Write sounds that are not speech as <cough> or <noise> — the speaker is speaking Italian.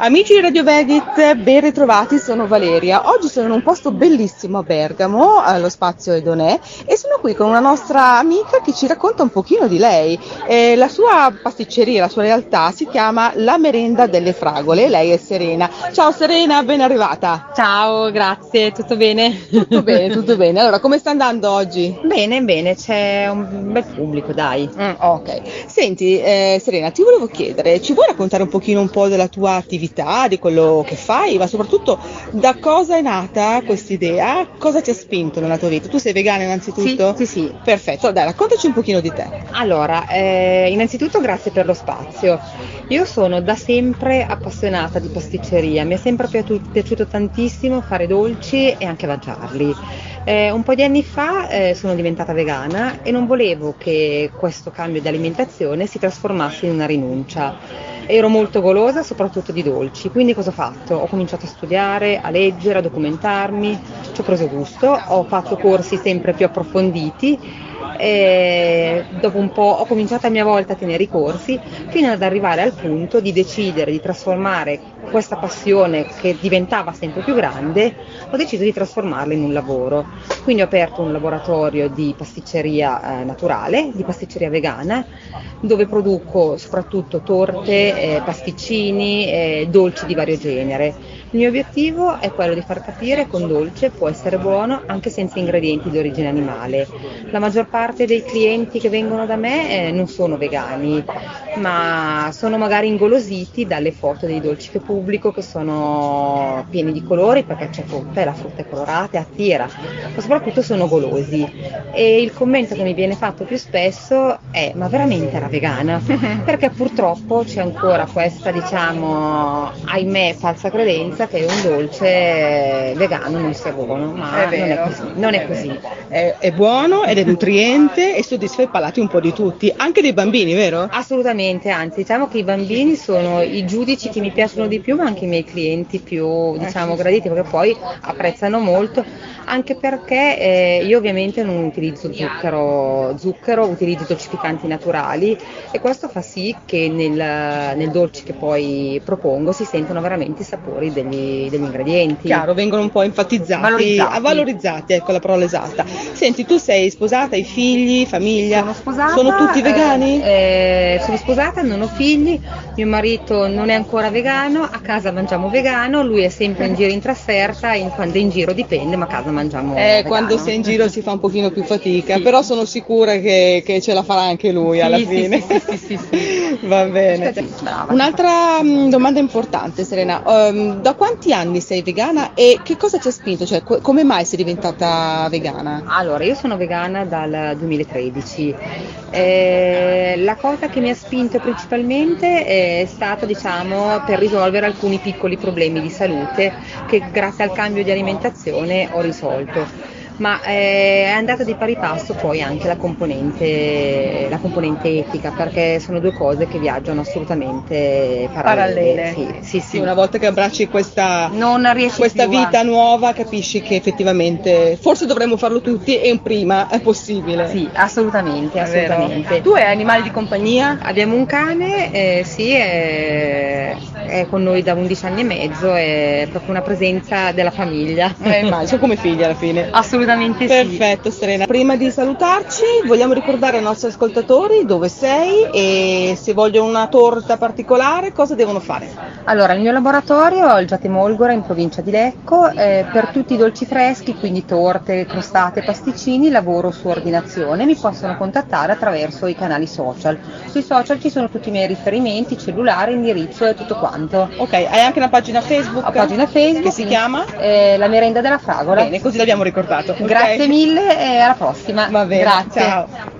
Amici di Radio Vegit, ben ritrovati, sono Valeria. Oggi sono in un posto bellissimo a Bergamo, allo spazio Edonè, e sono qui con una nostra amica che ci racconta un pochino di lei. Eh, la sua pasticceria, la sua realtà si chiama La Merenda delle Fragole, lei è Serena. Ciao Serena, ben arrivata. Ciao, grazie, tutto bene? Tutto bene, <laughs> tutto bene. Allora, come sta andando oggi? Bene, bene, c'è un bel pubblico, dai. Mm, ok. Senti, eh, Serena, ti volevo chiedere, ci vuoi raccontare un pochino un po' della tua attività? Di quello che fai, ma soprattutto da cosa è nata questa idea? Cosa ti ha spinto nella tua vita? Tu sei vegana innanzitutto? Sì, sì, sì. Perfetto, dai, raccontaci un pochino di te. Allora, eh, innanzitutto grazie per lo spazio. Io sono da sempre appassionata di pasticceria, mi è sempre piaciuto tantissimo fare dolci e anche mangiarli. Eh, un po' di anni fa eh, sono diventata vegana e non volevo che questo cambio di alimentazione si trasformasse in una rinuncia ero molto golosa soprattutto di dolci, quindi cosa ho fatto? Ho cominciato a studiare, a leggere, a documentarmi, ci ho preso gusto, ho fatto corsi sempre più approfonditi e dopo un po' ho cominciato a mia volta a tenere i corsi fino ad arrivare al punto di decidere di trasformare questa passione che diventava sempre più grande, ho deciso di trasformarla in un lavoro. Quindi ho aperto un laboratorio di pasticceria eh, naturale, di pasticceria vegana, dove produco soprattutto torte, eh, pasticcini, eh, dolci di vario genere il mio obiettivo è quello di far capire che un dolce può essere buono anche senza ingredienti di origine animale. La maggior parte dei clienti che vengono da me eh, non sono vegani, ma sono magari ingolositi dalle foto dei dolci che pubblico che sono pieni di colori perché c'è frutta e la frutta è colorata e attira, ma soprattutto sono golosi. E il commento che mi viene fatto più spesso è ma veramente era vegana? <laughs> perché purtroppo c'è ancora questa diciamo ahimè falsa credenza che un dolce vegano non sia buono, ma è non è così. Non è, è, così. È, è, buono ed è nutriente e soddisfa i palati un po' di tutti, anche dei bambini, vero? Assolutamente, anzi diciamo che i bambini sono i giudici che mi piacciono di più, ma anche i miei clienti più diciamo graditi, perché poi apprezzano molto, anche perché eh, io ovviamente non utilizzo zucchero, zucchero, utilizzo dolcificanti naturali e questo fa sì che nel, nel dolce che poi propongo si sentono veramente i sapori degli, degli ingredienti. Chiaro, vengono un po' enfatizzati, valorizzati. valorizzati, ecco la parola esatta. Senti, tu sei sposata, hai figli, famiglia? Sono sposata. Sono tutti vegani? Eh, eh, sono sposata, non ho figli, mio marito non è ancora vegano, a casa mangiamo vegano, lui è sempre in giro in trasferta, in, quando è in giro dipende, ma a casa mangiamo eh, vegano. quando si è in giro si fa un pochino più fatica, sì. però sono sicura che, che, ce la farà anche lui alla sì, fine. Sì, sì, sì, <laughs> Va bene. Un'altra mh, domanda importante, Serena. Um, da quanti anni sei vegana e che cosa ti ha spinto? Cioè, co- come mai sei diventata vegana? Allora, io sono vegana dal 2013. Eh, la cosa che mi ha spinto principalmente è stata, diciamo, per risolvere alcuni piccoli problemi di salute che grazie al cambio di alimentazione ho risolto ma eh, è andata di pari passo poi anche la componente, la componente etica, perché sono due cose che viaggiano assolutamente parallele. parallele. Sì, sì, sì. Una volta che abbracci questa, questa vita a... nuova capisci che effettivamente forse dovremmo farlo tutti e prima è possibile. Sì, assolutamente, assolutamente. Tu hai animali di compagnia? Abbiamo un cane, eh, sì, è, è, con noi da 11 anni e mezzo, è proprio una presenza della famiglia. Eh, immagino come figlia alla fine. Assolutamente Perfetto, sì. Serena. Prima di salutarci, vogliamo ricordare ai nostri ascoltatori dove sei e se vogliono una torta particolare, cosa devono fare? Allora, il mio laboratorio è il Giate Molgora in provincia di Lecco, eh, per tutti i dolci freschi, quindi torte, crostate, pasticcini, lavoro su ordinazione, mi possono contattare attraverso i canali social. Sui social ci sono tutti i miei riferimenti, cellulare, indirizzo e tutto quanto. Ok, hai anche una pagina Facebook? Ho pagina Facebook. Che si chiama? Eh, la merenda della fragola. Bene, così l'abbiamo ricordato. Grazie okay. mille e alla prossima. Va bene. Grazie. Ciao.